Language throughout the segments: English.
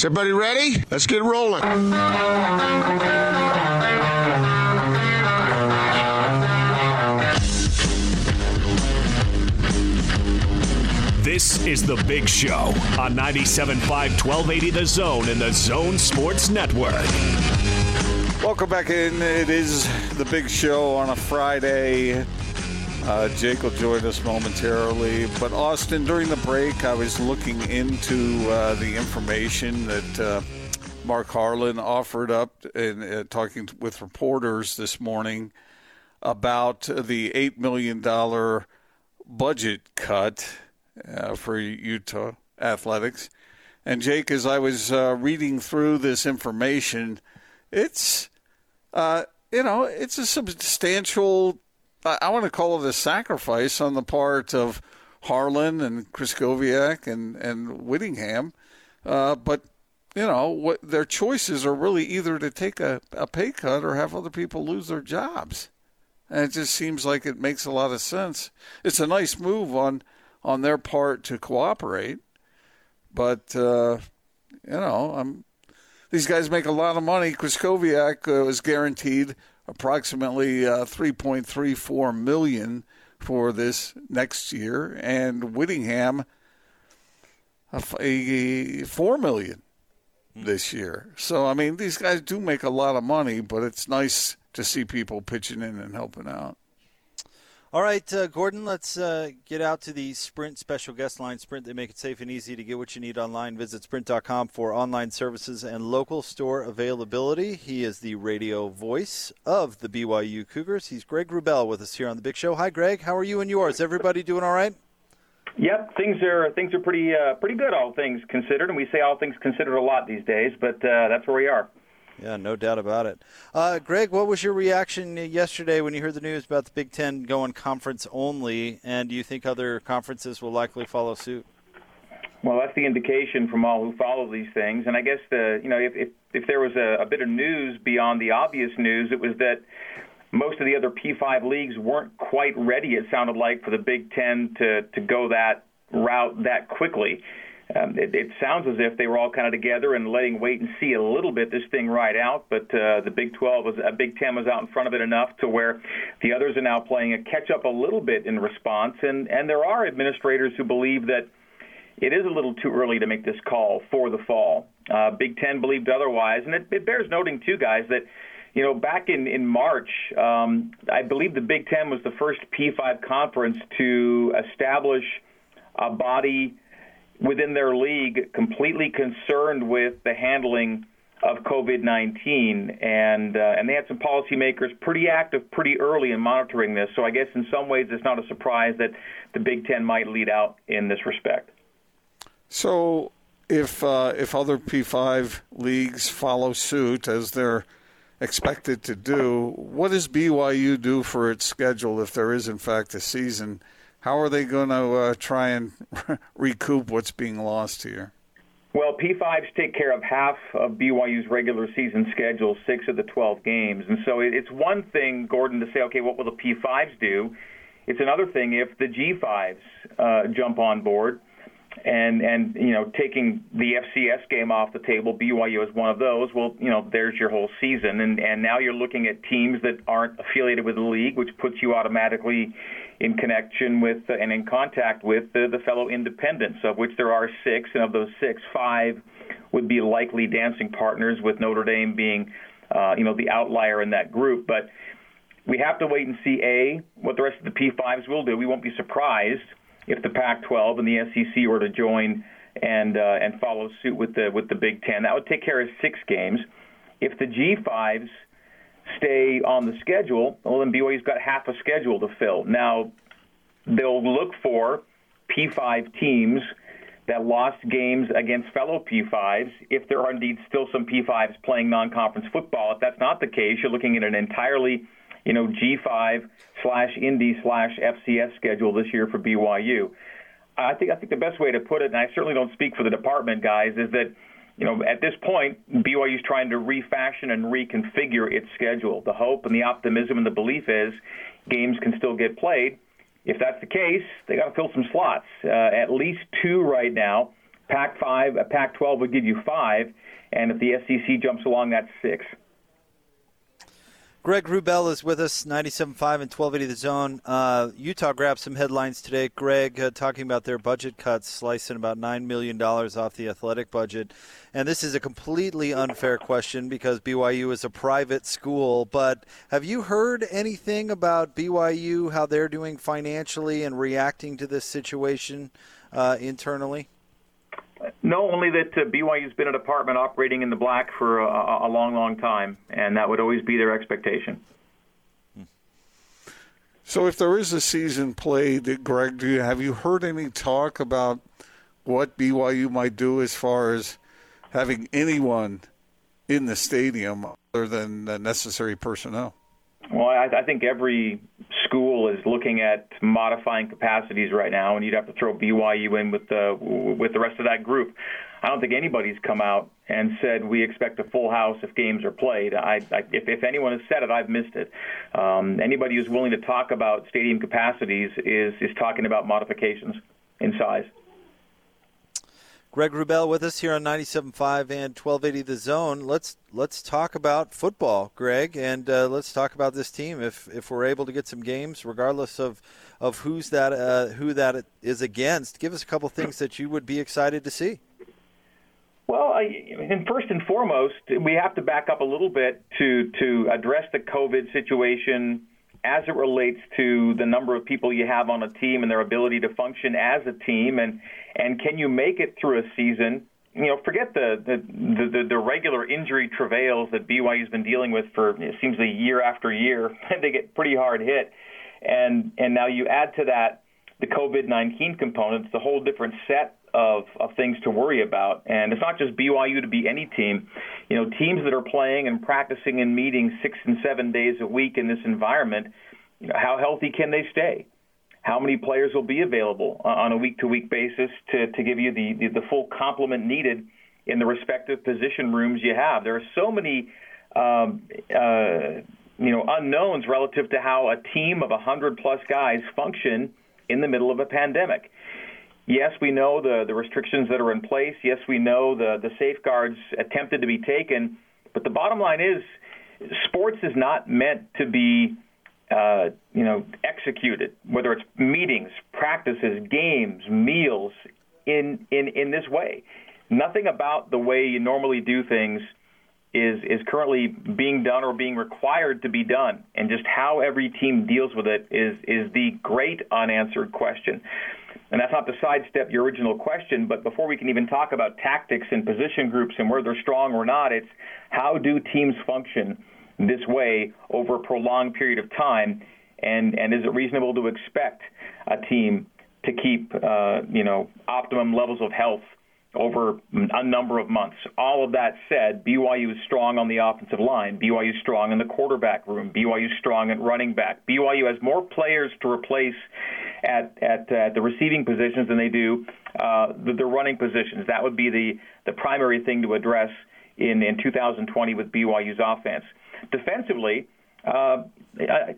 Is everybody ready? Let's get rolling. This is The Big Show on 97.5 1280 The Zone and The Zone Sports Network. Welcome back in. It is The Big Show on a Friday. Uh, Jake will join us momentarily. But, Austin, during the break, I was looking into uh, the information that uh, Mark Harlan offered up and uh, talking with reporters this morning about the $8 million budget cut uh, for Utah athletics. And Jake, as I was uh, reading through this information, it's you know it's a substantial. I want to call it a sacrifice on the part of Harlan and Krystkowiak and and Whittingham, uh, but you know what their choices are really either to take a, a pay cut or have other people lose their jobs. And it just seems like it makes a lot of sense. It's a nice move on on their part to cooperate. But uh, you know, I'm, these guys make a lot of money. Krystkowiak uh, was guaranteed approximately uh, 3.34 million for this next year, and Whittingham a, a four million this year. So I mean, these guys do make a lot of money, but it's nice to see people pitching in and helping out. All right, uh, Gordon, let's uh, get out to the Sprint special guest line. Sprint, they make it safe and easy to get what you need online. Visit sprint.com for online services and local store availability. He is the radio voice of the BYU Cougars. He's Greg Wrubell with us here on the Big Show. Hi, Greg. How are you and yours? Everybody doing all right? Yep, things are things are pretty uh, pretty good, all things considered, and we say all things considered a lot these days, but uh, that's where we are. Yeah, no doubt about it. Uh, Greg, what was your reaction yesterday when you heard the news about the Big Ten going conference only? And do you think other conferences will likely follow suit? Well, that's the indication from all who follow these things. And I guess the you know if if, if there was a, a bit of news beyond the obvious news, it was that most of the other P5 leagues weren't quite ready. It sounded like for the Big Ten to to go that route that quickly. Um, it, it sounds as if they were all kind of together and letting wait and see a little bit this thing ride out. But uh, the Big 12 was, uh, Big 10 was out in front of it enough to where the others are now playing a catch up a little bit in response. And and there are administrators who believe that it is a little too early to make this call for the fall. Uh, Big Ten believed otherwise, and it, it bears noting too, guys, that you know, back in in March, um, I believe the Big Ten was the first P5 conference to establish a body within their league completely concerned with the handling of COVID-19, and uh, and they had some policymakers pretty active pretty early in monitoring this. So I guess in some ways it's not a surprise that the Big Ten might lead out in this respect. So if uh, if other P5 leagues follow suit as they're expected to do, what does BYU do for its schedule if there is in fact a season? How are they going to uh, try and recoup what's being lost here? Well, P5s take care of half of BYU's regular season schedule, six of the 12 games. And so it's one thing, Gordon, to say, okay, what will the P5s do? It's another thing if the G5s uh, jump on board and and you know taking the FCS game off the table, BYU is one of those. Well, you know there's your whole season, and and now you're looking at teams that aren't affiliated with the league, which puts you automatically in connection with uh, and in contact with the, the fellow independents, of which there are six, and of those six, five would be likely dancing partners, with Notre Dame being, uh, you know, the outlier in that group. But we have to wait and see a what the rest of the P5s will do. We won't be surprised if the Pac-12 and the SEC were to join and uh, and follow suit with the with the Big Ten. That would take care of six games. If the G5s stay on the schedule, well, then BYU's got half a schedule to fill. Now, they'll look for P5 teams that lost games against fellow P5s if there are indeed still some P5s playing non-conference football. If that's not the case, you're looking at an entirely, you know, G5 slash Indy slash FCS schedule this year for BYU. I think I think the best way to put it, and I certainly don't speak for the department guys, is that you know, at this point, BYU is trying to refashion and reconfigure its schedule. The hope and the optimism and the belief is games can still get played. If that's the case, they got to fill some slots. Uh, at least two right now Pac-5, a Pac-12 would give you five, and if the SEC jumps along, that's six. Greg Wrubell is with us, 97.5 and 1280 The Zone. Uh, Utah grabbed some headlines today. Greg uh, talking about their budget cuts, slicing about $9 million off the athletic budget. And this is a completely unfair question because BYU is a private school. But have you heard anything about BYU, how they're doing financially and reacting to this situation uh, internally? No, only that uh, BYU's been a department operating in the black for a, a long, long time, and that would always be their expectation. So, if there is a season played, Greg, do you, have you heard any talk about what BYU might do as far as having anyone in the stadium other than the necessary personnel? Well, I, I think every school is looking at modifying capacities right now, and you'd have to throw BYU in with the with the rest of that group. I don't think anybody's come out and said we expect a full house if games are played. I, I, if, if anyone has said it, I've missed it. Um, anybody who's willing to talk about stadium capacities is is talking about modifications in size. Greg Wrubell with us here on 97.5 and 1280 The Zone. Let's let's talk about football, Greg, and uh, let's talk about this team. If if we're able to get some games, regardless of of who's that uh, who that is against, give us a couple things that you would be excited to see. Well, I, and first and foremost, we have to back up a little bit to to address the COVID situation as it relates to the number of people you have on a team and their ability to function as a team and and can you make it through a season you know forget the the the, the regular injury travails that BYU's been dealing with for it seems like year after year they get pretty hard hit and and now you add to that the COVID-19 component it's a whole different set of, of things to worry about. And it's not just BYU to be any team. You know, teams that are playing and practicing and meeting six and seven days a week in this environment, you know, how healthy can they stay? How many players will be available on a week to week basis to, to give you the, the, the full complement needed in the respective position rooms you have? There are so many. Um, uh, you know, unknowns relative to how a team of 100 plus guys function in the middle of a pandemic yes, we know the, the restrictions that are in place. Yes, we know the, the safeguards attempted to be taken. But the bottom line is, sports is not meant to be, uh, you know, executed. Whether it's meetings, practices, games, meals, in in in this way. Nothing about the way you normally do things is is currently being done or being required to be done, and just how every team deals with it is is the great unanswered question. And that's not to sidestep your original question, but before we can even talk about tactics and position groups and where they're strong or not, it's how do teams function this way over a prolonged period of time, and and is it reasonable to expect a team to keep uh, you know optimum levels of health over a number of months. All of that said, BYU is strong on the offensive line. BYU is strong in the quarterback room. BYU is strong at running back. BYU has more players to replace at at, at the receiving positions than they do uh, the, the running positions. That would be the the primary thing to address in in 2020 with BYU's offense. Defensively, uh,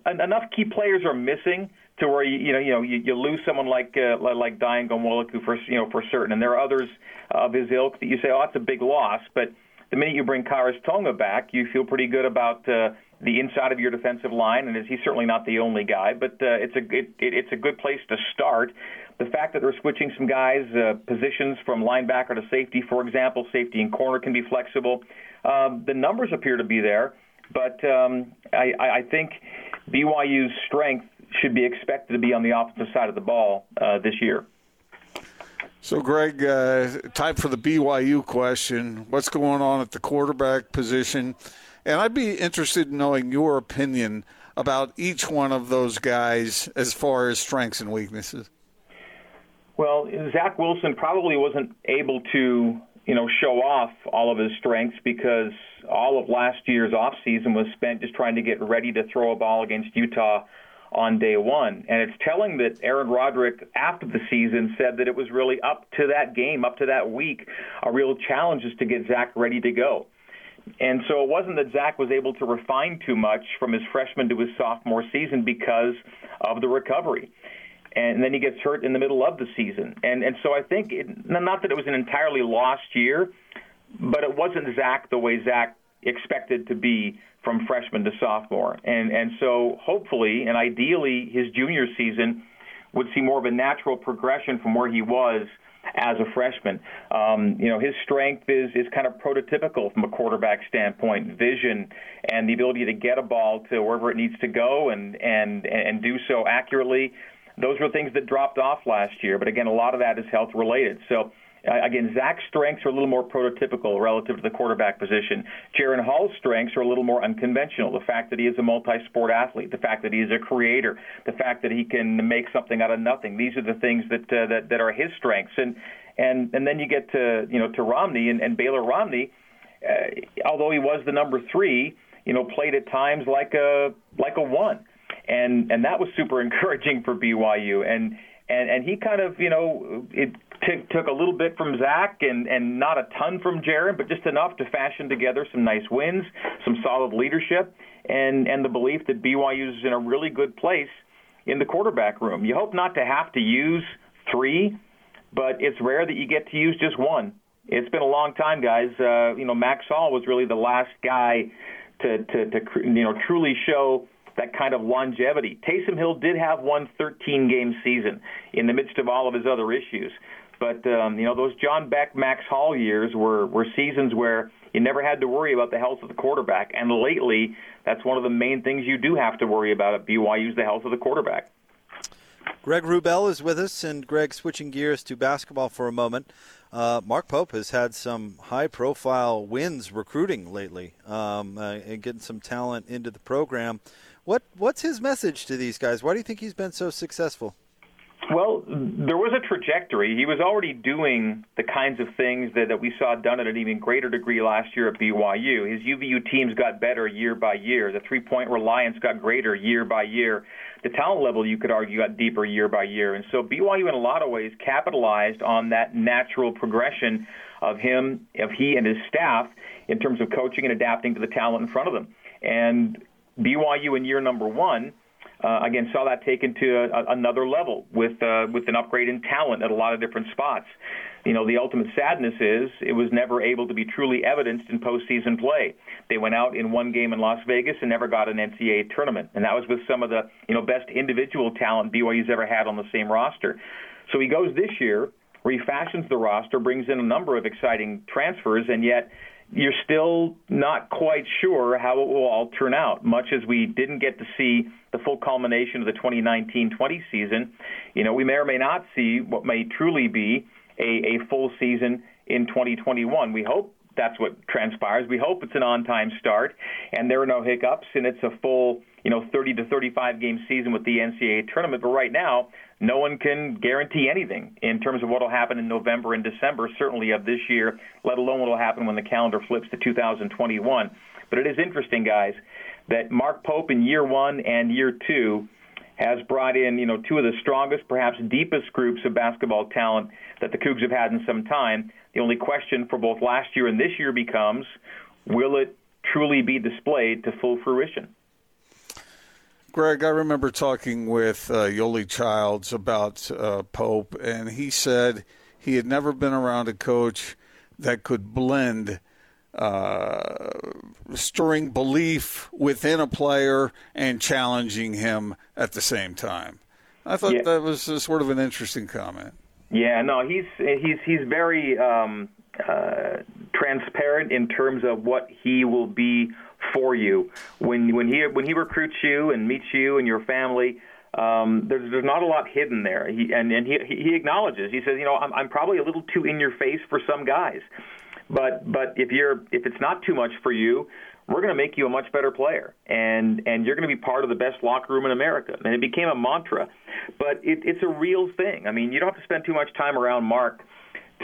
enough key players are missing to where you you know you know you, you lose someone like uh, like Dayan Ghanwoloku for you know for certain, and there are others of his ilk that you say, oh, that's a big loss. But the minute you bring Khyiris Tonga back, you feel pretty good about uh, the inside of your defensive line, and he's certainly not the only guy, but uh, it's a it, it's a good place to start. The fact that they're switching some guys uh, positions from linebacker to safety, for example, safety and corner can be flexible. Um, the numbers appear to be there, but um, I, I think BYU's strength should be expected to be on the offensive side of the ball uh, this year. So, Greg, uh, time for the BYU question. What's going on at the quarterback position? And I'd be interested in knowing your opinion about each one of those guys as far as strengths and weaknesses. Well, Zach Wilson probably wasn't able to, you know, show off all of his strengths because all of last year's offseason was spent just trying to get ready to throw a ball against Utah on day one. And it's telling that Aaron Roderick, after the season, said that it was really up to that game, up to that week, a real challenge is to get Zach ready to go. And so it wasn't that Zach was able to refine too much from his freshman to his sophomore season because of the recovery. And then he gets hurt in the middle of the season. And and so I think it, not that it was an entirely lost year, but it wasn't Zach the way Zach expected to be from freshman to sophomore. And and so hopefully and ideally his junior season would see more of a natural progression from where he was as a freshman. Um, you know, his strength is is kind of prototypical from a quarterback standpoint, vision and the ability to get a ball to wherever it needs to go and and and do so accurately. Those were things that dropped off last year, but again, a lot of that is health related. So uh, again, Zach's strengths are a little more prototypical relative to the quarterback position. Jaren Hall's strengths are a little more unconventional. The fact that he is a multi-sport athlete, the fact that he is a creator, the fact that he can make something out of nothing. These are the things that uh, that, that are his strengths. And and and then you get to you know to Romney and, and Baylor Romney, uh, although he was the number three, you know, played at times like a like a one, and and that was super encouraging for BYU. And and and he kind of you know it t- took a little bit from Zach and and not a ton from Jaren, but just enough to fashion together some nice wins, some solid leadership, and and the belief that BYU is in a really good place in the quarterback room. You hope not to have to use three, but it's rare that you get to use just one. It's been a long time, guys. Uh, you know, Max Hall was really the last guy to to, to you know truly show that kind of longevity. Taysom Hill did have one 13 game season in the midst of all of his other issues. But um, you know, those John Beck, Max Hall years were were seasons where you never had to worry about the health of the quarterback. And lately, that's one of the main things you do have to worry about at BYU is the health of the quarterback. Greg Wrubell is with us, and Greg, switching gears to basketball for a moment. Uh, Mark Pope has had some high-profile wins recruiting lately, um, uh, and getting some talent into the program. What what's his message to these guys? Why do you think he's been so successful? Well, there was a trajectory. He was already doing the kinds of things that, that we saw done at an even greater degree last year at BYU. His UVU teams got better year by year. The three point reliance got greater year by year. The talent level, you could argue, got deeper year by year. And so BYU, in a lot of ways, capitalized on that natural progression of him, of he and his staff in terms of coaching and adapting to the talent in front of them. And BYU in year number one uh, again saw that taken to a, another level with uh, with an upgrade in talent at a lot of different spots. You know, the ultimate sadness is it was never able to be truly evidenced in postseason play. They went out in one game in Las Vegas and never got an NCAA tournament, and that was with some of the you know best individual talent BYU's ever had on the same roster. So he goes this year, refashions the roster, brings in a number of exciting transfers, and yet you're still not quite sure how it will all turn out. Much as we didn't get to see the full culmination of the 2019-20 season, you know, we may or may not see what may truly be a, a full season in 2021. We hope that's what transpires. We hope it's an on-time start and there are no hiccups and it's a full, you know, 30 to 35 game season with the NCAA tournament. But right now, no one can guarantee anything in terms of what will happen in November and December, certainly of this year, let alone what will happen when the calendar flips to 2021. But it is interesting, guys, that Mark Pope in year one and year two has brought in, you know, two of the strongest, perhaps deepest groups of basketball talent that the Cougs have had in some time. The only question for both last year and this year becomes, will it truly be displayed to full fruition? Greg, I remember talking with uh, Yoeli Childs about uh, Pope, and he said he had never been around a coach that could blend uh, stirring belief within a player and challenging him at the same time. I thought yeah. that was sort of an interesting comment. Yeah, no, he's he's he's very um, uh, transparent in terms of what he will be for you when when he when he recruits you and meets you and your family. Um, there's there's not a lot hidden there. He and and he he acknowledges. He says, you know, I'm I'm probably a little too in your face for some guys, but but if you're if it's not too much for you, we're going to make you a much better player, and and you're going to be part of the best locker room in America. And it became a mantra, but it, it's a real thing. I mean, you don't have to spend too much time around Mark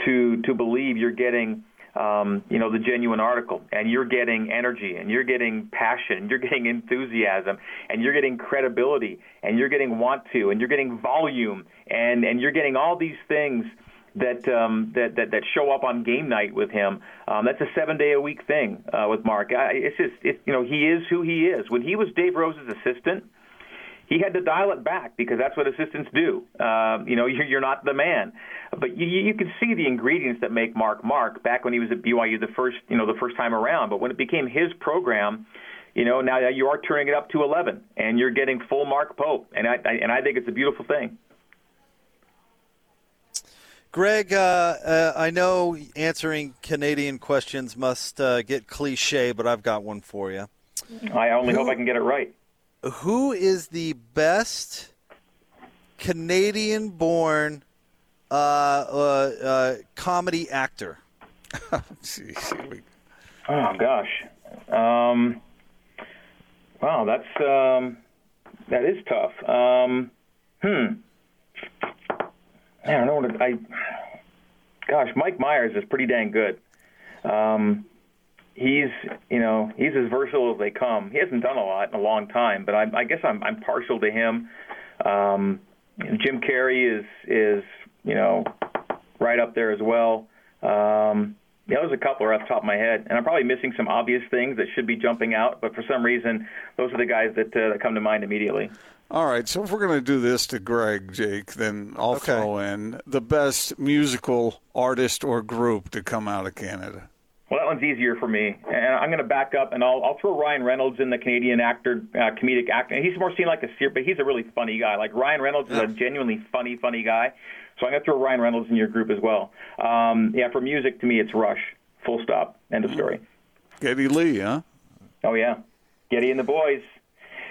to to believe you're getting um, you know, the genuine article, and you're getting energy, and you're getting passion, and you're getting enthusiasm, and you're getting credibility, and you're getting want to, and you're getting volume, and and you're getting all these things that um, that, that that show up on game night with him. Um, that's a seven day a week thing uh, with Mark. I, it's just it, you know he is who he is. When he was Dave Rose's assistant, he had to dial it back because that's what assistants do. Uh, you know, you're, you're not the man, but you, you can see the ingredients that make Mark Mark back when he was at BYU the first, you know, the first time around. But when it became his program, you know, now you are turning it up to 11, and you're getting full Mark Pope, and I, I and I think it's a beautiful thing. Greg, uh, uh, I know answering Canadian questions must uh, get cliche, but I've got one for you. I only who, hope I can get it right. Who is the best Canadian-born uh, uh, uh, comedy actor? oh gosh, um, wow, that's um, that is tough. Um, hmm. I don't know what I. Gosh, Mike Myers is pretty dang good. Um, he's you know he's as versatile as they come. He hasn't done a lot in a long time, but I, I guess I'm I'm partial to him. Um, Jim Carrey is is you know right up there as well. Um, yeah, there's a couple are off the top of my head, and I'm probably missing some obvious things that should be jumping out, but for some reason, those are the guys that uh, that come to mind immediately. All right, so if we're going to do this to Greg, Jake, then I'll okay. throw in the best musical artist or group to come out of Canada. Well, that one's easier for me, and I'm going to back up, and I'll, I'll throw Ryan Reynolds in the Canadian actor, uh, comedic actor. He's more seen like a serious, but he's a really funny guy. Like Ryan Reynolds is a genuinely funny, funny guy. So I'm going to throw Ryan Reynolds in your group as well. Um, yeah, for music, to me, it's Rush. Full stop. End of story. Geddy Lee, huh? Oh yeah, Geddy and the boys.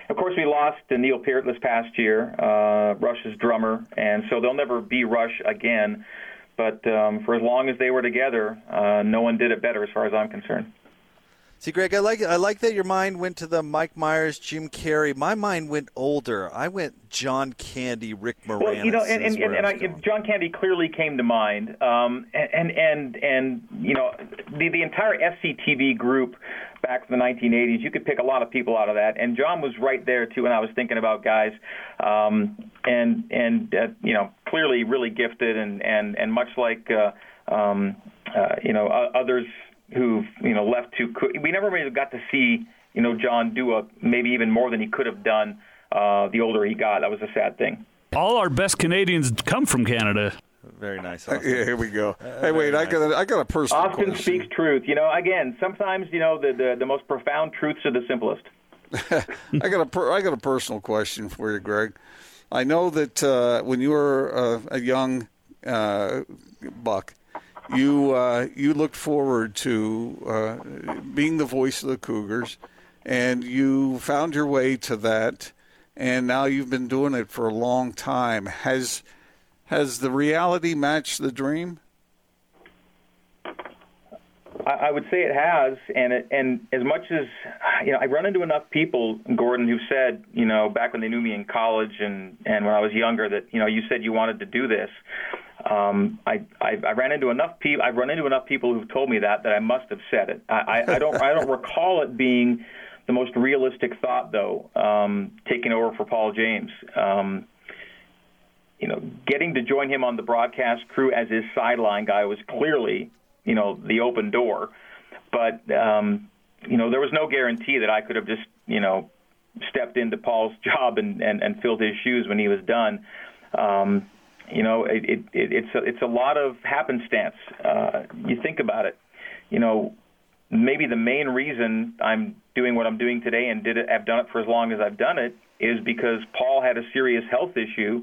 Of course, we lost to Neil Peart this past year, uh, Rush's drummer, and so they'll never be Rush again. But um, for as long as they were together, uh, no one did it better, as far as I'm concerned. See, Greg, I like I like that your mind went to the Mike Myers, Jim Carrey. My mind went older. I went John Candy, Rick Moranis. Well, you know, and and, and, and I, John Candy clearly came to mind. Um, and and and you know, the the entire SCTV group back in the 1980s, you could pick a lot of people out of that. And John was right there too. And I was thinking about guys, um, and and uh, you know, clearly really gifted, and and and much like uh, um, uh, you know others who've you know left too. quick. We never really got to see you know John do a maybe even more than he could have done. Uh, the older he got, that was a sad thing. All our best Canadians come from Canada. Very nice. Yeah, here we go. Uh, hey, wait, nice. I got a, I got a personal. Austin question. speaks truth. You know, again, sometimes you know the the, the most profound truths are the simplest. I got a per, I got a personal question for you, Greg. I know that uh, when you were uh, a young uh, buck, you uh, you looked forward to uh, being the voice of the Cougars, and you found your way to that, and now you've been doing it for a long time. Has has the reality matched the dream? I would say it has, and it, and as much as you know, I run into enough people, Gordon, who said, you know, back when they knew me in college and and when I was younger, that you know, you said you wanted to do this. Um, I, I I ran into enough people. I've run into enough people who've told me that that I must have said it. I, I, I don't I don't recall it being the most realistic thought, though. Um, taking over for Paul James. Um, you know, getting to join him on the broadcast crew as his sideline guy was clearly you know the open door. But um, you know there was no guarantee that I could have just you know stepped into Paul's job and and, and filled his shoes when he was done. Um, you know, it, it, it, it's a, it's a lot of happenstance. Uh, you think about it. You know, maybe the main reason I'm doing what I'm doing today and did it, I've done it for as long as I've done it is because Paul had a serious health issue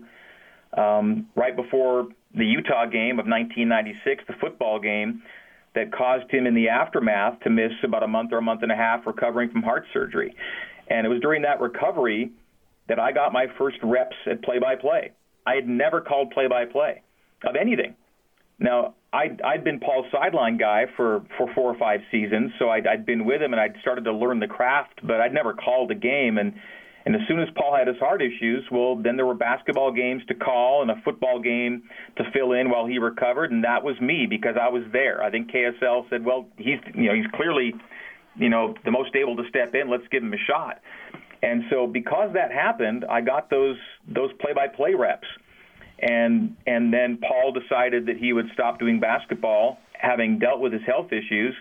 um, right before the Utah game of 1996, the football game, that caused him in the aftermath to miss about a month or a month and a half recovering from heart surgery. And it was during that recovery that I got my first reps at play by play. I had never called play by play of anything. Now, I'd, I'd been Paul's sideline guy for, for four or five seasons, so I'd, I'd been with him and I'd started to learn the craft, but I'd never called a game. And and as soon as Paul had his heart issues, well, then there were basketball games to call and a football game to fill in while he recovered, and that was me because I was there. I think KSL said, well, he's you know he's clearly you know the most able to step in. Let's give him a shot. And so because that happened, I got those those play-by-play reps. And and then Paul decided that he would stop doing basketball, having dealt with his health issues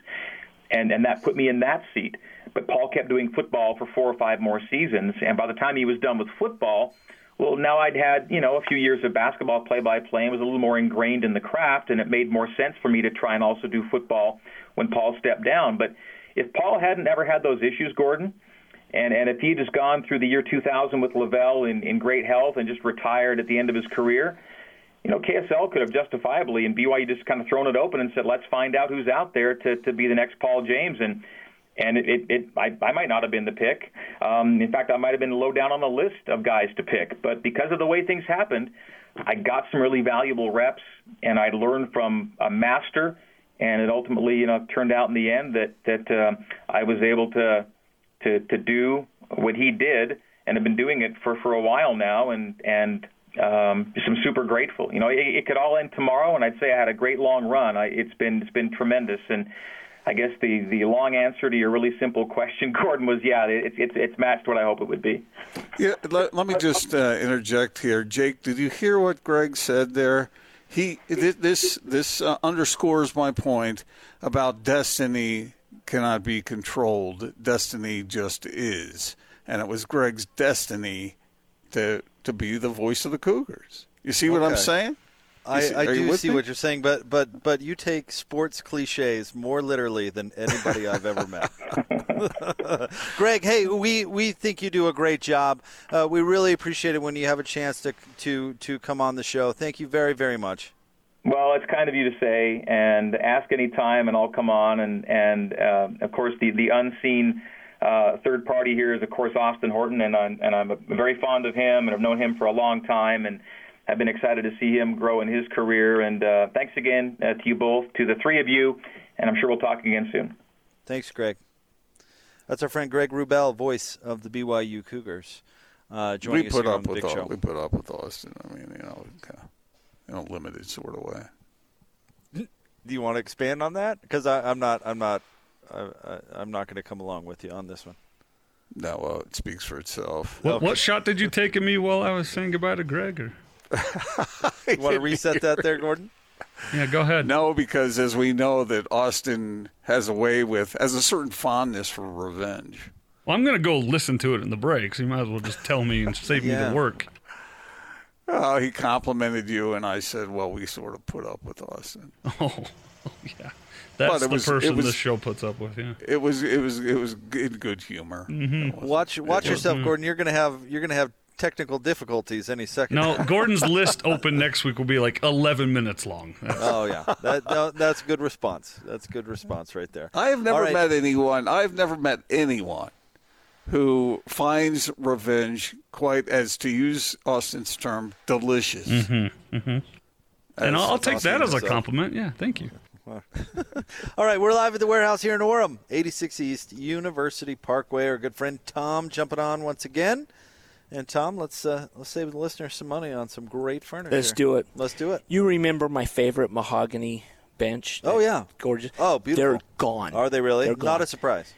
and and that put me in that seat. But Paul kept doing football for four or five more seasons, and by the time he was done with football, well, now I'd had you know a few years of basketball play-by-play and was a little more ingrained in the craft, and it made more sense for me to try and also do football when Paul stepped down. But if Paul hadn't ever had those issues, Gordon, and and if he'd just gone through the year 2000 with LaVell in in great health and just retired at the end of his career, you know, KSL could have justifiably and BYU just kind of thrown it open and said, let's find out who's out there to to be the next Paul James and and it, it, it I, I might not have been the pick. Um, in fact, I might have been low down on the list of guys to pick. But because of the way things happened, I got some really valuable reps, and I learned from a master. And it ultimately, you know, turned out in the end that that uh, I was able to to to do what he did, and have been doing it for for a while now. And and um, I'm super grateful. You know, it, it could all end tomorrow, and I'd say I had a great long run. I, it's been it's been tremendous, and I guess the the long answer to your really simple question, Gordon, was yeah, it's it's it's matched what I hope it would be. Yeah, let, let me just uh, interject here, Jake. Did you hear what Greg said there? He this this uh, underscores my point about destiny cannot be controlled. Destiny just is, and it was Greg's destiny to to be the voice of the Cougars. You see what Okay. I'm saying? I, I do see me? what you're saying, but but but you take sports cliches more literally than anybody I've ever met. Greg, hey, we, we think you do a great job. Uh, we really appreciate it when you have a chance to to to come on the show. Thank you very very much. Well, it's kind of you to say, and ask any time, and I'll come on. And and uh, of course, the the unseen uh, third party here is of course Austin Horton, and I'm and I'm very fond of him, and I've known him for a long time, and have been excited to see him grow in his career. And uh, thanks again uh, to you both, to the three of you, and I'm sure we'll talk again soon. Thanks, Greg. That's our friend Greg Wrubell, voice of the BYU Cougars. Uh, joining we us put here on up the with Big Show. all, we put up with Austin. I mean, you know, kind of in a limited sort of way. Do you want to expand on that? Because I'm not, I'm not, I, I, I'm not going to come along with you on this one. No, well, it speaks for itself. What, Okay. what shot did you take of me while I was saying goodbye to Greg? Or? You want to reset that there, Gordon? Yeah, go ahead. No, because as we know that Austin has a way with has a certain fondness for revenge. Well, I'm going to go listen to it in the break, so you might as well just tell me and save me the work. Oh, he complimented you, and I said, "Well, we sort of put up with Austin." Oh, yeah. That's But the was- person was- this show puts up with, yeah. It was, it was, it was in good humor. Mm-hmm. Watch, watch it was- yourself, Gordon. You're going to have, you're going to have technical difficulties any second. No, Gordon's list open next week will be like 11 minutes long. That's- Oh yeah, that, no, that's good response. That's good response right there. I have never All right. met anyone. I've never met anyone who finds revenge quite as, to use Austin's term, delicious. Mm-hmm, and I'll, I'll take that as a so. compliment. Yeah, thank you. All right, we're live at the warehouse here in Orem, 86 East University Parkway. Our good friend Tom jumping on once again. And Tom, let's uh, let's save the listeners some money on some great furniture. Let's do it. Let's do it. You remember my favorite mahogany bench? Oh, yeah. gorgeous. Oh, beautiful. They're gone. Are they really? They're Not a surprise.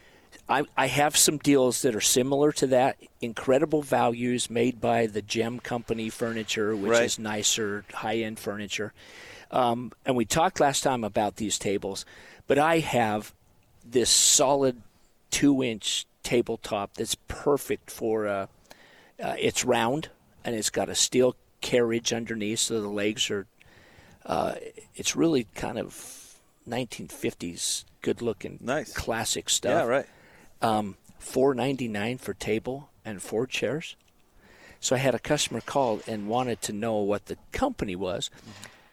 I, I have some deals that are similar to that. Incredible values made by the Gem Company Furniture, which Right. is nicer, high end furniture. Um, and we talked last time about these tables, but I have this solid two inch tabletop that's perfect for. Uh, uh, it's round and it's got a steel carriage underneath, so the legs are. Uh, it's really kind of 1950s, good looking, Nice. classic stuff Yeah, right. Um, four ninety nine for table and four chairs. So I had a customer call and wanted to know what the company was.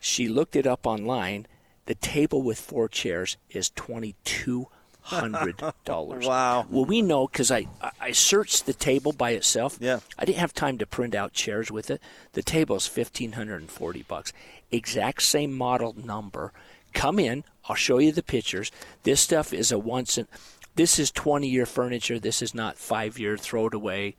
She looked it up online. The table with four chairs is twenty two hundred dollars. Wow. Well, we know because I I- I searched the table by itself. Yeah. I didn't have time to print out chairs with it. The table is fifteen hundred and forty bucks. Exact same model number. Come in. I'll show you the pictures. This stuff is a once in. This is 20 year furniture. This is not five year throw it away.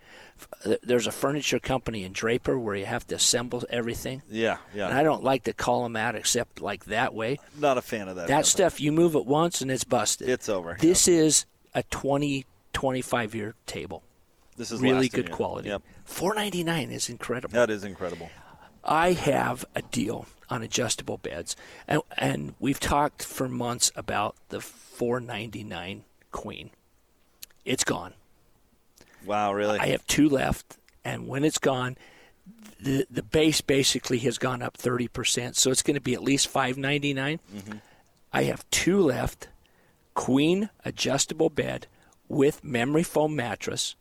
Uh, there's a furniture company in Draper where you have to assemble everything. Yeah, yeah. And I don't like to call them out except like that way. Not a fan of that. That company. stuff, you move it once and it's busted. It's over. This is a 20, 25 year table. This is Really good quality. Yep. Four ninety nine is incredible. That is incredible. I have a deal. on adjustable beds, and and we've talked for months about the 499 Queen. It's gone. Wow, really? I have two left, and when it's gone, the the base basically has gone up 30%, so it's going to be at least 599. Mm-hmm. I have two left, queen adjustable bed with memory foam mattress,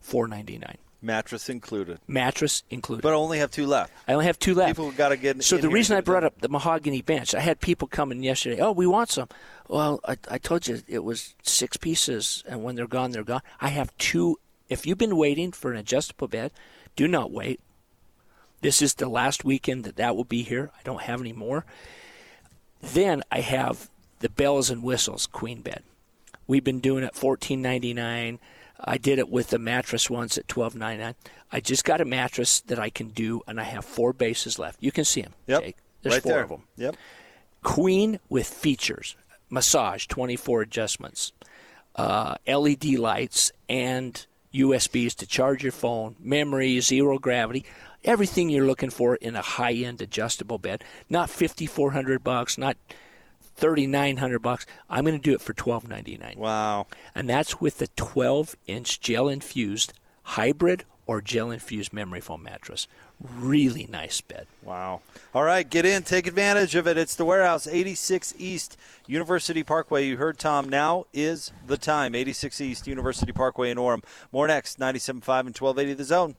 499. Mattress included. Mattress included. But I only have two left. I only have two left. People got to get. So the reason I brought up the mahogany bench, I had people coming yesterday. Oh, we want some. Well, I, I told you it was six pieces, and when they're gone, they're gone. I have two. If you've been waiting for an adjustable bed, do not wait. This is the last weekend that that will be here. I don't have any more. Then I have the bells and whistles queen bed. We've been doing it fourteen ninety nine. I did it with the mattress once at twelve ninety nine. I just got a mattress that I can do, and I have four bases left. You can see them. Yep. Jake. There's right four there. of them. Yep. Queen with features, massage, 24 adjustments, uh, LED lights, and USBs to charge your phone, memory, zero gravity, everything you're looking for in a high-end adjustable bed. Not 5,400 bucks, not 3,900 bucks. I'm going to do it for 12.99, Wow. and that's with the 12-inch gel-infused hybrid or gel-infused memory foam mattress. Really nice bed. Wow. All right, get in, take advantage of it. It's the warehouse, 86 East University Parkway. You heard Tom. Now is the time. 86 East University Parkway in Orem. More next, 97.5 and 1280 The Zone.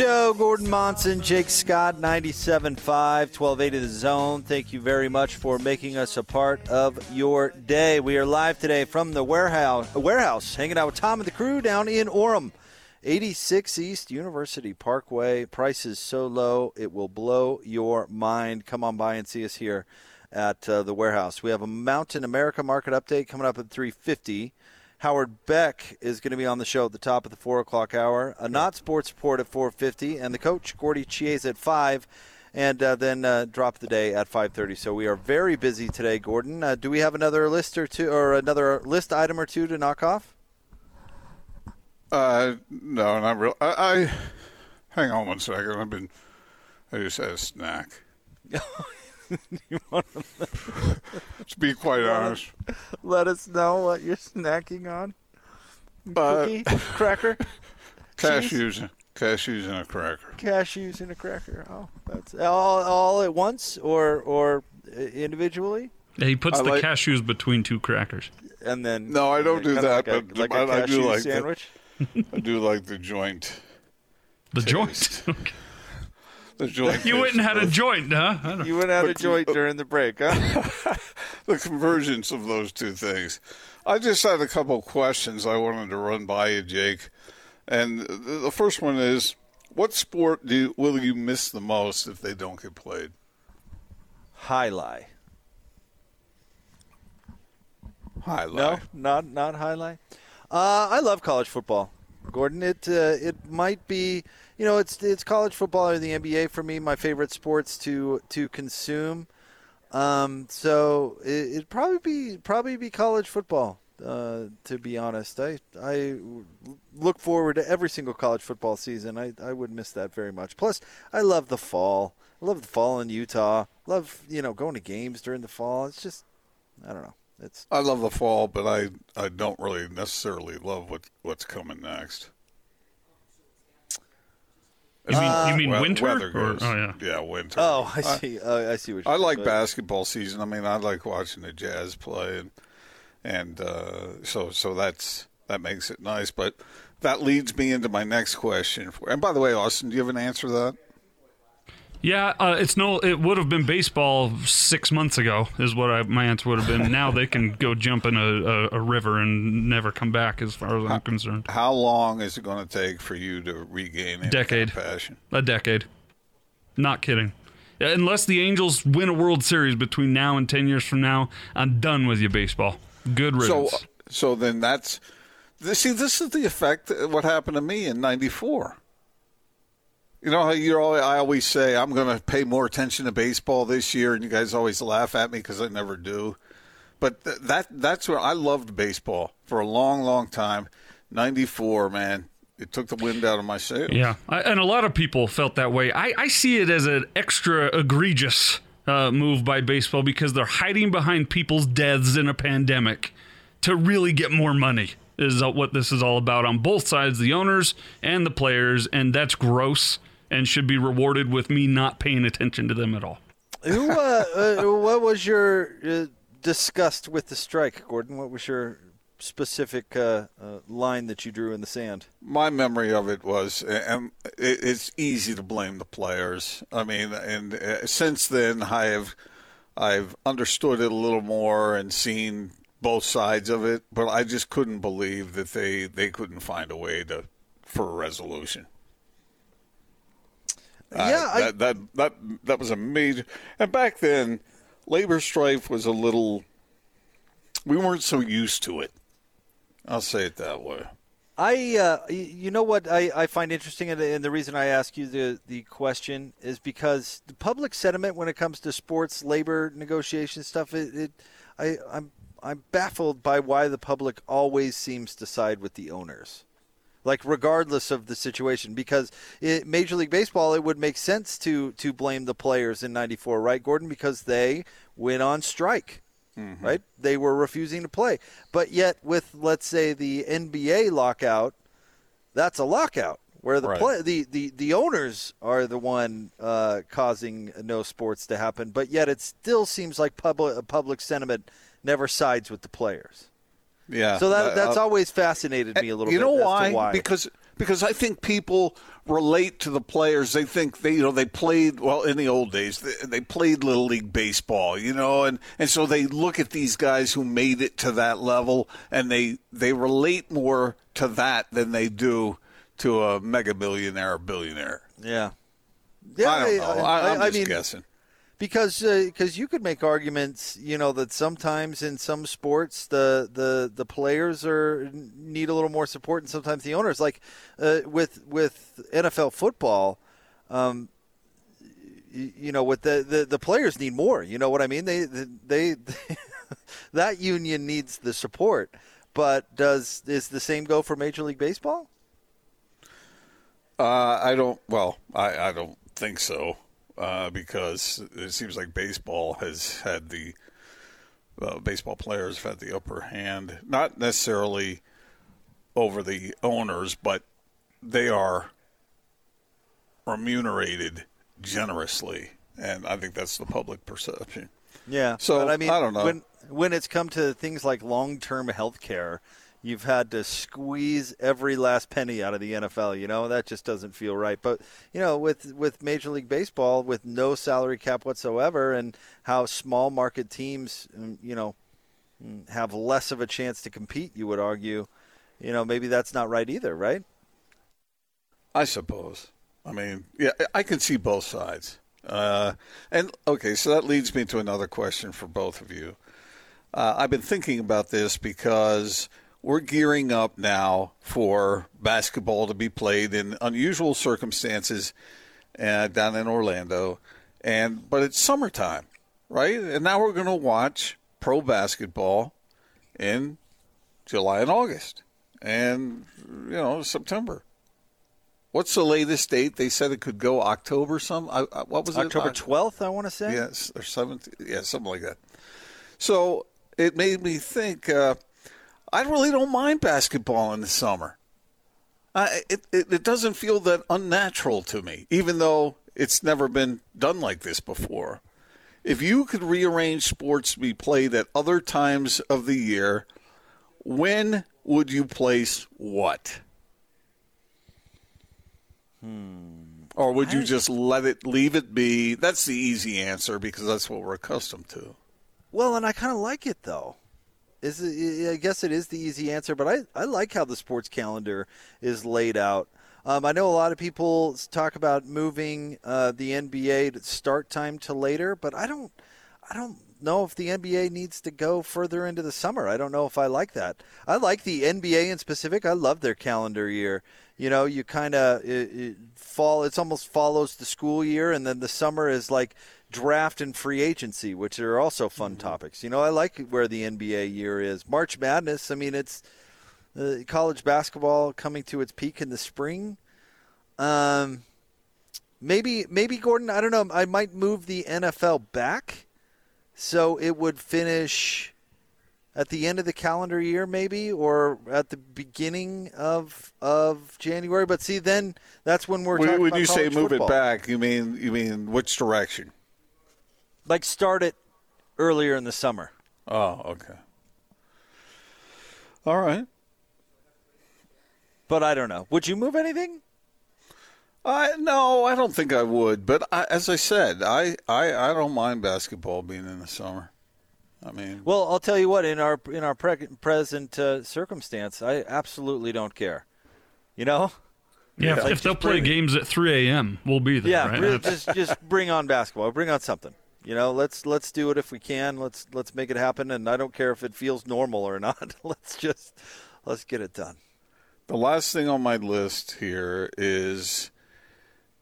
Show, Gordon Monson, Jake Scott, 97.5, 1280 The Zone. Thank you very much for making us a part of your day. We are live today from the warehouse, warehouse hanging out with Tom and the crew down in Orem. 86 East University Parkway. Price is so low, it will blow your mind. Come on by and see us here at uh, the warehouse. We have a Mountain America market update coming up at 350. Howard Beck is going to be on the show at the top of the four o'clock hour. A not sports report at 450, and the coach Gordy Chies at five, and uh, then uh, drop the day at 5:30. So we are very busy today, Gordon. Uh, do we have another list or two, or another list item or two to knock off? Uh, no, not real. I, I hang on one second. I've been. I just had a snack. to be quite honest, Let us know what you're snacking on. uh, Cookie, cracker, cashews, cashews and a cracker. cashews, and a cracker. Oh, that's all, all at once, or or uh, individually, Yeah, he puts I the like- cashews between two crackers. and then No, I don't do that, like a, but- like but a I do cashew like that. sandwich. I do like the joint. The Taste. joint. The joint. you went and had a joint, huh? I don't- You went out a joint during the break, huh? The convergence of those two things. I just had a couple of questions I wanted to run by you, Jake. And the the first one is, what sport do you, will you miss the most if they don't get played? Highlight. Highlight. No, not not highlight. Uh, I love college football, Gordon. It uh, it might be you know it's it's college football or the NBA for me my favorite sports to to consume. Um, so it, it'd probably be probably be college football. Uh, to be honest, I I look forward to every single college football season. I I would miss that very much. Plus, I love the fall. I love the fall in Utah. Love you know going to games during the fall. It's just I don't know. It's I love the fall, but I, I don't really necessarily love what what's coming next. You mean, you mean We- winter? weather Or- goes. oh, yeah. Yeah, winter. Oh, I see. uh, I see what you're I like saying. basketball season. I mean, I like watching the Jazz play, and and uh, so so that's that makes it nice. But that leads me into my next question. And by the way, Austin, do you have an answer to that? Yeah, uh, it's no. It would have been baseball six months ago. Is what I, my answer would have been. Now they can go jump in a, a, a river and never come back, as far as I'm concerned. How long is it going to take for you to regain any Decade. kind of passion? A decade. Not kidding. Unless the Angels win a World Series between now and ten years from now, I'm done with you, baseball. Good So riddance. So then that's see, this is the effect. Of what happened to me in '94. You know how always, I always say I'm going to pay more attention to baseball this year, and you guys always laugh at me because I never do. But th- that that's where I loved baseball for a long, long time. '94, man, it took the wind out of my sails. Yeah, I, and a lot of people felt that way. I, I see it as an extra egregious uh, move by baseball because they're hiding behind people's deaths in a pandemic to really get more money. Is what this is all about on both sides, the owners and the players, and that's gross and should be rewarded with me not paying attention to them at all. Who? Uh, uh, what was your uh, disgust with the strike, Gordon? What was your specific uh, uh, line that you drew in the sand? My memory of it was, and it's easy to blame the players. I mean, and uh, since then, I have I've understood it a little more and seen both sides of it, but I just couldn't believe that they they couldn't find a way to for a resolution. Yeah, uh, that, that that that was a major. And back then, labor strife was a little. We weren't so used to it. I'll say it that way. I, uh, you know what I, I find interesting, and the reason I ask you the, the question is because the public sentiment when it comes to sports labor negotiation stuff, it, it I, I'm I'm baffled by why the public always seems to side with the owners like regardless of the situation because it, major league baseball it would make sense to to blame the players in 94 right gordon? Because they went on strike mm-hmm. right? They were refusing to play. But yet with let's say the nba lockout that's a lockout where the right. play, the, the the owners are the one uh, causing no sports to happen. But yet it still seems like public public sentiment never sides with the players yeah. So that that's uh, always fascinated me a little you bit. You know why? why? Because because I think people relate to the players. They think they you know they played well in the old days. They, they played little league baseball, you know, and and so they look at these guys who made it to that level, and they they relate more to that than they do to a mega millionaire or billionaire. Yeah. Yeah, I don't know. I, I, am just mean, guessing because because uh, you could make arguments, you know, that sometimes in some sports the the the players are need a little more support, and sometimes the owners. Like uh, with with NFL football, um, you, you, know, with the, the the players need more. You know what I mean? They they, they that union needs the support. But does is the same go for Major League Baseball? Uh, I don't. Well, I, I don't think so uh, because it seems like baseball has had the uh, baseball players have had the upper hand, not necessarily over the owners, but they are remunerated generously, and I think that's the public perception. Yeah. So I mean, I don't know when when it's come to things like long term health care you've had to squeeze every last penny out of the NFL. You know that just doesn't feel right. But you know, with with Major League Baseball, with no salary cap whatsoever, and how small market teams, mm, you know, mm, have less of a chance to compete, you would argue. You know, maybe that's not right either, right? I suppose. I mean, yeah, I can see both sides. Uh, and okay, so that leads me to another question for both of you. Uh, I've been thinking about this because we're gearing up now for basketball to be played in unusual circumstances uh, down in Orlando, and but it's summertime, right? And now we're going to watch pro basketball in July and August, and you know September. What's the latest date? They said it could go October. Some I, I, what was October it? October twelfth. I want to say yes, or seventh. Yeah, something like that. So it made me think. Uh, I really don't mind basketball in the summer. it, it, it doesn't feel that unnatural to me, even though it's never been done like this before. If you could rearrange sports to be played at other times of the year, when would you place what? Hmm. Or would you just let it leave it be? That's the easy answer because that's what we're accustomed to. Well, and I kind of like it though is I guess it is the easy answer, but I, I like how the sports calendar is laid out. Um, I know a lot of people talk about moving uh, the NBA start time to later, but I don't I don't know if the NBA needs to go further into the summer. I don't know if I like that. I like the NBA in specific. I love their calendar year. You know, you kind of it, it fall. It's almost follows the school year, and then the summer is like draft and free agency, which are also fun Mm-hmm. topics. You know, I like where the NBA year is. March Madness. I mean, it's uh, college basketball coming to its peak in the spring. Um, maybe, maybe Gordon. I don't know. I might move the NFL back, so it would finish at the end of the calendar year, maybe, or at the beginning of of January. But see, then that's when we're When, talking when about you say move football. it back, you mean you mean which direction? Like start it earlier in the summer. Oh, okay. All right. But I don't know. Would you move anything? I no, I don't think I would. But I, as I said, I, I I don't mind basketball being in the summer. I mean, Well, I'll tell you what. In our in our pre- present uh, circumstance, I absolutely don't care. You know? Yeah, if, Like, if they'll play games at 3 a.m., we'll be there. Yeah, right? really, just just bring on basketball. Bring on something. You know, let's let's do it if we can. Let's let's make it happen. And I don't care if it feels normal or not. let's just let's get it done. the last thing on my list here is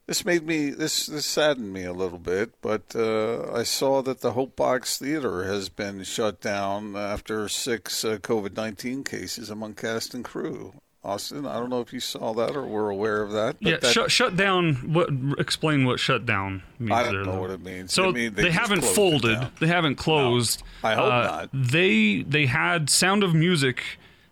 this made me this this saddened me a little bit, but uh, I saw that the Hope Box Theater has been shut down after six uh, COVID nineteen cases among cast and crew. Austin, I don't know if you saw that or were aware of that. But yeah, that, shut, shut down. What? Explain what shut down means. I don't there, know though. what it means. So I mean, they, they haven't folded. They haven't closed. I hope Uh, not. They they had Sound of Music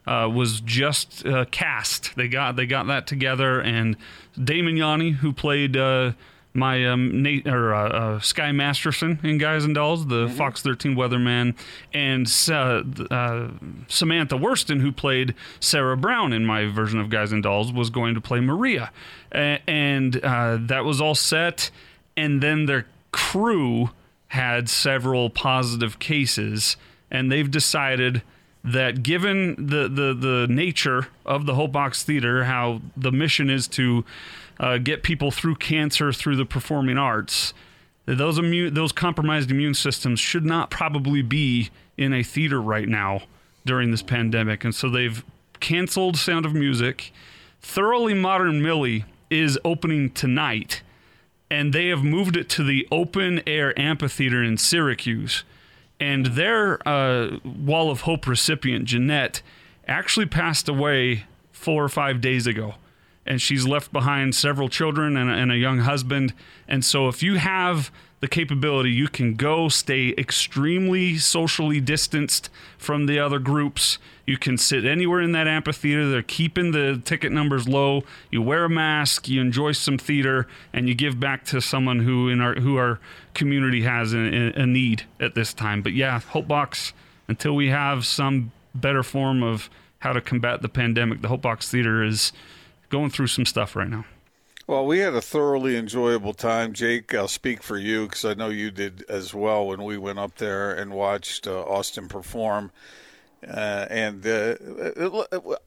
uh, was just uh, cast. They got they got that together, and Damon Yauney, who played uh, my um, Nate or uh, uh, Sky Masterson in Guys and Dolls, the Mm-hmm. Fox 13 weatherman, and uh, uh, Samantha Worston, who played Sarah Brown in my version of Guys and Dolls, was going to play Maria, A- and uh, that was all set. And then their crew had several positive cases, and they've decided that given the, the, the nature of the Hope Box Theater, how the mission is to uh, get people through cancer through the performing arts, those immune, those compromised immune systems should not probably be in a theater right now during this pandemic, and so they've canceled Sound of Music. Thoroughly Modern Millie is opening tonight and they have moved it to the open air amphitheater in Syracuse. And their uh, Wall of Hope recipient, Jeanette, actually passed away four or five days ago. And she's left behind several children and and a young husband. And so, if you have the capability, you can go stay extremely socially distanced from the other groups. You can sit anywhere in that amphitheater. They're keeping the ticket numbers low. You wear a mask, you enjoy some theater, and you give back to someone who in our who our community has a, a need at this time. But yeah, Hope Box. Until we have some better form of how to combat the pandemic, the Hope Box Theater is going through some stuff right now. Well, we had a thoroughly enjoyable time. Jake, I'll speak for you because I know you did as well when we went up there and watched uh, Austin perform. Uh, and uh,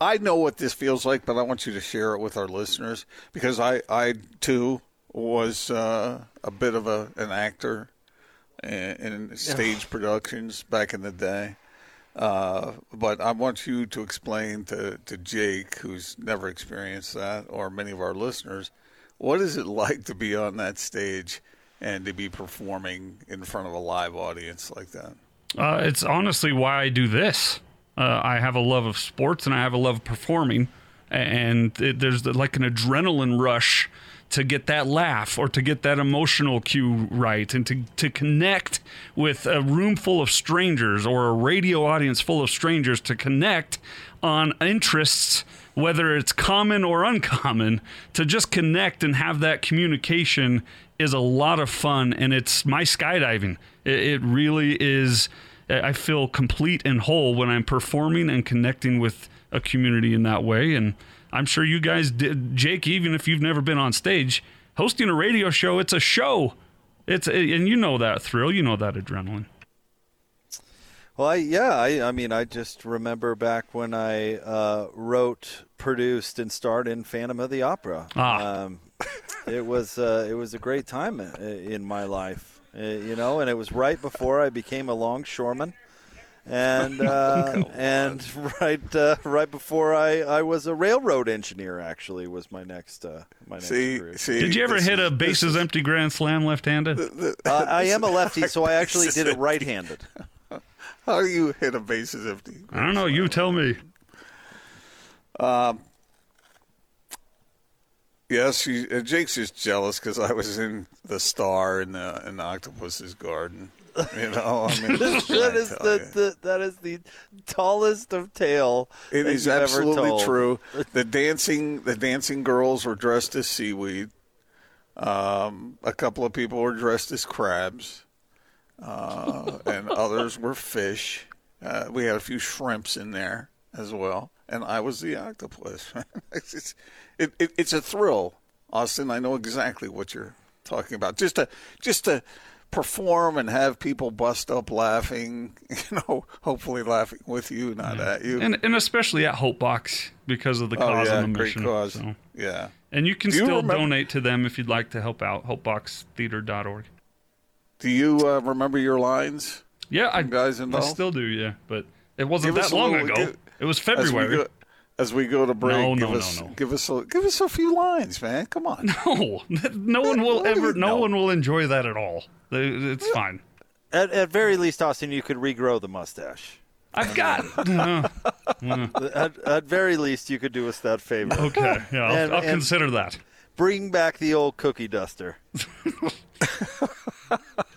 I know what this feels like, but I want you to share it with our listeners because I, I too was uh, a bit of a, an actor in, in stage productions back in the day. Uh, but I want you to explain to, to Jake, who's never experienced that, or many of our listeners, what is it like to be on that stage and to be performing in front of a live audience like that? Uh, it's honestly why I do this. Uh, I have a love of sports and I have a love of performing, and it, there's like an adrenaline rush to get that laugh or to get that emotional cue right and to, to connect with a room full of strangers or a radio audience full of strangers to connect on interests whether it's common or uncommon to just connect and have that communication is a lot of fun and it's my skydiving. It, it really is i feel complete and whole when i'm performing and connecting with a community in that way. And i'm sure you guys did jake even if you've never been on stage hosting a radio show it's a show it's and you know that thrill you know that adrenaline Well, I, yeah, I, I mean, I just remember back when I uh, wrote, produced, and starred in Phantom of the Opera. Ah. Um, it was uh, it was a great time i- in my life. uh, you know, and it was right before I became a longshoreman. And uh, and right uh, right before I, I was a railroad engineer actually was my next uh, my next See, career. see. Did you ever hit is- a bases empty grand slam left-handed? Uh, I am a lefty, so I actually did it right-handed. How do you hit a bases empty? I don't know. You tell me. Um. Yes, you, uh, Jake's just jealous because I was in the star in the in the octopus's garden. You know, I mean, that is the, the that is the tallest of tale. It is absolutely true. The dancing the dancing girls were dressed as seaweed. Um, a couple of people were dressed as crabs, uh, and others were fish. Uh, we had a few shrimps in there as well, and I was the octopus. it's, it, it, it's a thrill, Austin. I know exactly what you're talking about. Just to just to perform and have people bust up laughing. You know, hopefully laughing with you, not at you. And and especially at Hope Box because of the Oh cause yeah, and the great mission. cause. So- Yeah. And you can you still remember- donate to them if you'd like to help out. HopeBoxTheater.org. Do you uh, remember your lines? Yeah, I, guys I still do. Yeah, but it wasn't Give that long little- ago. give- it was As we February. go, as we go to break, No, give no, us no, no. give us a give us a few lines, man. Come on. No, no one will ever. No know? one will enjoy that at all. It's fine. At, at very least, Austin, you could regrow the mustache. I've got. Uh, At, at very least, you could do us that favor. okay, yeah, I'll, And- I'll and- consider that. Bring back the old cookie duster.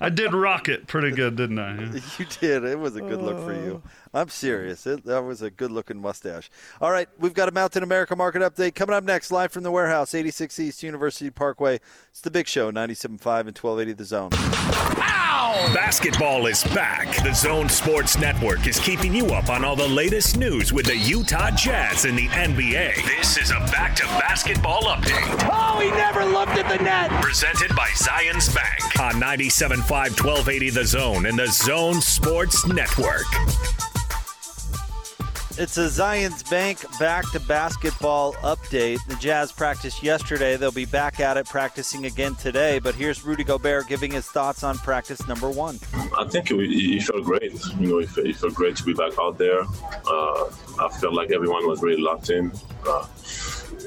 I did rock it pretty good, didn't I? Yeah. You did. It was a good look for you. Oh. I'm serious. It, that was a good looking mustache. All right, we've got a Mountain America market update coming up next, live from the warehouse, 86 East University Parkway. It's the big show, 97.5 and 1280 The Zone. Ah! Basketball is back. The Zone Sports Network is keeping you up on all the latest news with the Utah Jazz and the NBA. This is a back to basketball update. Oh, he never looked at the net. Presented by Zions Bank on 97.5 1280 The Zone and the Zone Sports Network. It's a Zions Bank back to basketball update. The Jazz practiced yesterday. They'll be back at it practicing again today. But here's Rudy Gobert giving his thoughts on practice number one. I think it, it felt great. You know, it, it felt great to be back out there. Uh, I felt like everyone was really locked in. Uh,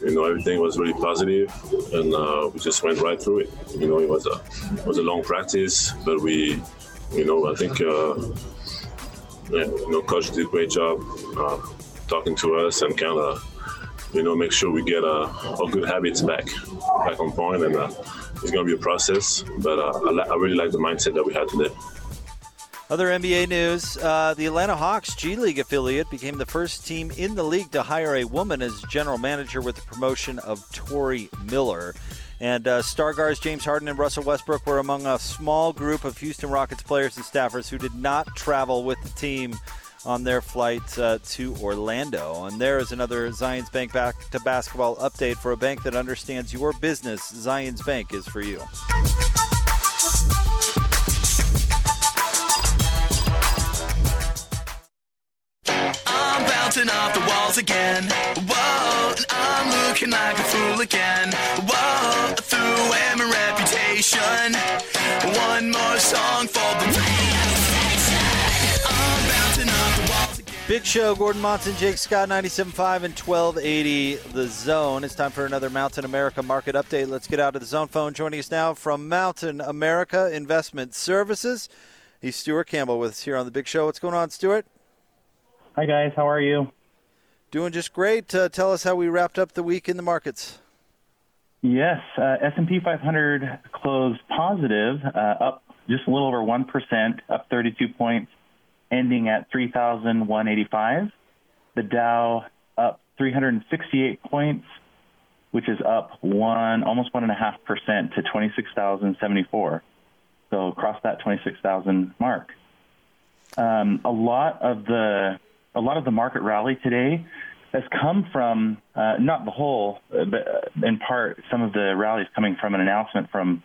you know, everything was really positive, and uh, we just went right through it. You know, it was a it was a long practice, but we, you know, I think, uh, yeah, you know, coach did a great job uh, talking to us and kind of. You know, make sure we get uh, our good habits back, back on point, and uh, it's going to be a process. But uh, I, li- I really like the mindset that we had today. Other NBA news uh, the Atlanta Hawks G League affiliate became the first team in the league to hire a woman as general manager with the promotion of Tori Miller. And uh, Stargars James Harden and Russell Westbrook were among a small group of Houston Rockets players and staffers who did not travel with the team on their flight uh, to Orlando. And there is another Zions Bank back to basketball update for a bank that understands your business. Zions Bank is for you. I'm bouncing off the walls again. Whoa, and I'm looking like a fool again. Whoa, through am a reputation. One more song for the radio station. I'm bouncing off the walls again. Big show, Gordon Monson, Jake Scott, 97.5 and 1280 The Zone. It's time for another Mountain America market update. Let's get out of the zone phone. Joining us now from Mountain America Investment Services. He's Stewart Campbell with us here on the Big Show. What's going on, Stewart? Hi guys, how are you? Doing just great. Uh, tell us how we wrapped up the week in the markets. Yes, uh, S&P 500 closed positive, uh, up just a little over one percent, up 32 points, ending at 3,185. The Dow up 368 points, which is up one, almost one and a half percent to 26,074. So across that 26,000 mark. Um, a lot of the a lot of the market rally today has come from uh, not the whole, uh, but uh, in part some of the rallies coming from an announcement from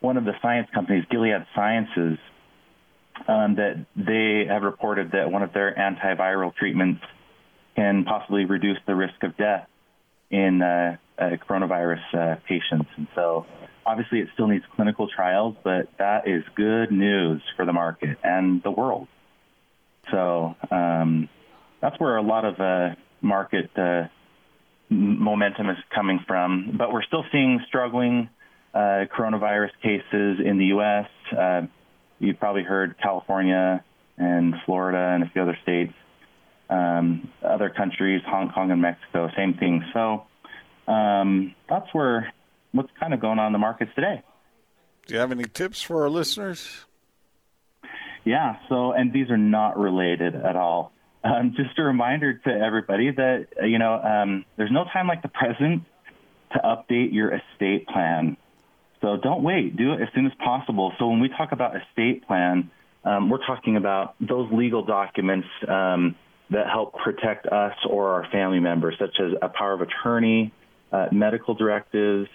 one of the science companies, Gilead Sciences, um, that they have reported that one of their antiviral treatments can possibly reduce the risk of death in uh, uh, coronavirus uh, patients. And so, obviously, it still needs clinical trials, but that is good news for the market and the world. So, um, that's where a lot of uh, market uh, momentum is coming from. But we're still seeing struggling uh, coronavirus cases in the U.S. Uh, you've probably heard California and Florida and a few other states. Um, other countries, Hong Kong and Mexico, same thing. So um, that's where what's kind of going on in the markets today. Do you have any tips for our listeners? Yeah. So, and these are not related at all. Um, just a reminder to everybody that you know um, there's no time like the present to update your estate plan. So don't wait. Do it as soon as possible. So when we talk about estate plan, um, we're talking about those legal documents um, that help protect us or our family members, such as a power of attorney, uh, medical directives,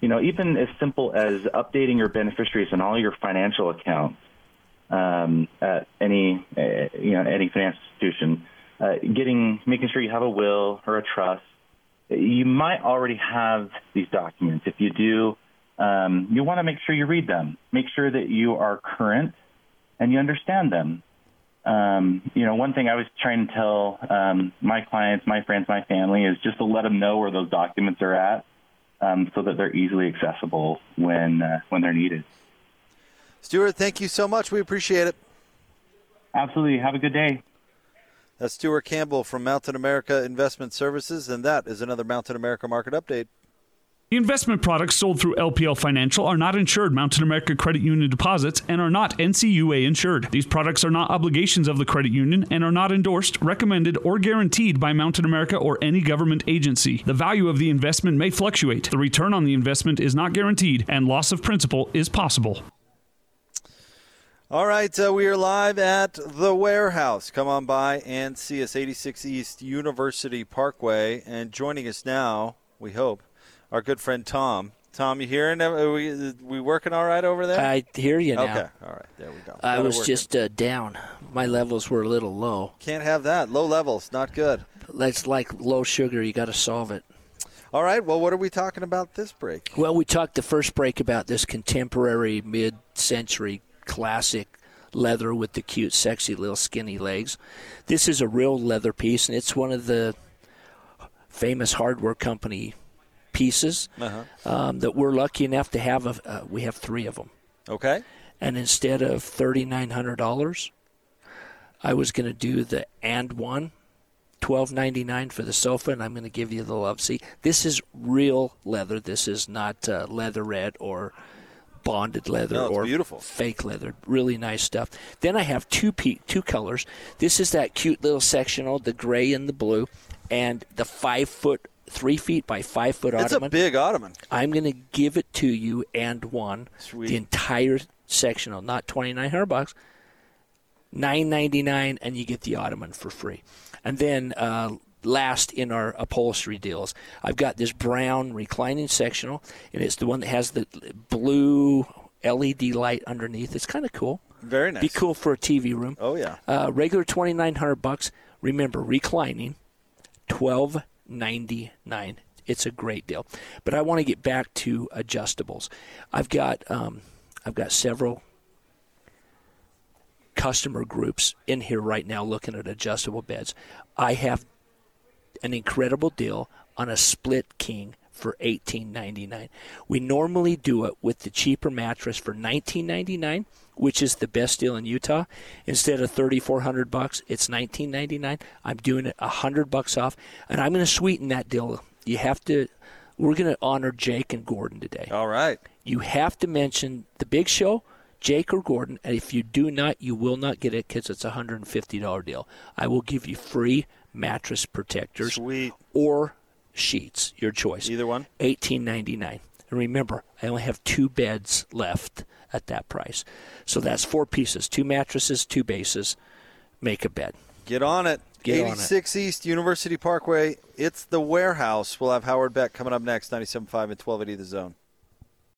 you know, even as simple as updating your beneficiaries and all your financial accounts um, at any, uh, you know, any financial institution, uh, getting, making sure you have a will or a trust. You might already have these documents. If you do, um, you want to make sure you read them. Make sure that you are current and you understand them. Um, you know, one thing I was trying to tell um, my clients, my friends, my family is just to let them know where those documents are at, um, so that they're easily accessible when uh, when they're needed. Stewart, thank you so much. We appreciate it. Absolutely. Have a good day. That's Stewart Campbell from Mountain America Investment Services, and that is another Mountain America Market Update. The investment products sold through LPL Financial are not insured Mountain America Credit Union deposits and are not NCUA insured. These products are not obligations of the credit union and are not endorsed, recommended, or guaranteed by Mountain America or any government agency. The value of the investment may fluctuate. The return on the investment is not guaranteed, and loss of principal is possible. All right, uh, we are live at the warehouse. Come on by and see us, 86 East University Parkway. And joining us now, we hope, our good friend Tom. Tom, you hearing? Are we, we working all right over there? I hear you now. Okay, all right, there we go. I was just uh, down. My levels were a little low. Can't have that. Low levels, not good. That's like low sugar. You got to solve it. All right, well, what are we talking about this break? Well, we talked the first break about this contemporary mid-century classic leather with the cute, sexy little skinny legs. This is a real leather piece, and it's one of the famous hardware company pieces Uh-huh. um, that we're lucky enough to have. A, uh, we have three of them. Okay. And instead of thirty nine hundred dollars, I was going to do the and one. Twelve ninety nine for the sofa, and I'm going to give you the love seat. This is real leather. This is not uh, leatherette or bonded leather No, or beautiful. fake leather. Really nice stuff. Then I have two pe- two colors. This is that cute little sectional, the gray and the blue, and the five foot, three feet by five foot It's a ottoman. big ottoman. I'm going to give it to you and one. Sweet. The entire sectional, not twenty nine hundred bucks. Nine ninety nine, and you get the ottoman for free. And then uh, last in our upholstery deals, I've got this brown reclining sectional, and it's the one that has the blue LED light underneath. It's kind of cool. Very nice. Be cool for a TV room. Oh yeah. Uh, regular twenty nine hundred bucks. Remember, reclining, twelve ninety nine. It's a great deal. But I want to get back to adjustables. I've got um, I've got several customer groups in here right now looking at adjustable beds. I have an incredible deal on a split king for $18.99. We normally do it with the cheaper mattress for $19.99, which is the best deal in Utah. Instead of 3400 bucks, it's $19.99. I'm doing it 100 bucks off, and I'm going to sweeten that deal. You have to we're going to honor Jake and Gordon today. All right. You have to mention the big show, Jake or Gordon, and if you do not, you will not get it because it's a $150 deal. I will give you free mattress protectors Sweet. or sheets, your choice. Either one. Eighteen ninety nine. And remember, I only have two beds left at that price. So that's four pieces, two mattresses, two bases, make a bed. Get on it. Get on it. 86 East University Parkway. It's the warehouse. We'll have Howard Beck coming up next, 97.5 and 1280 The Zone.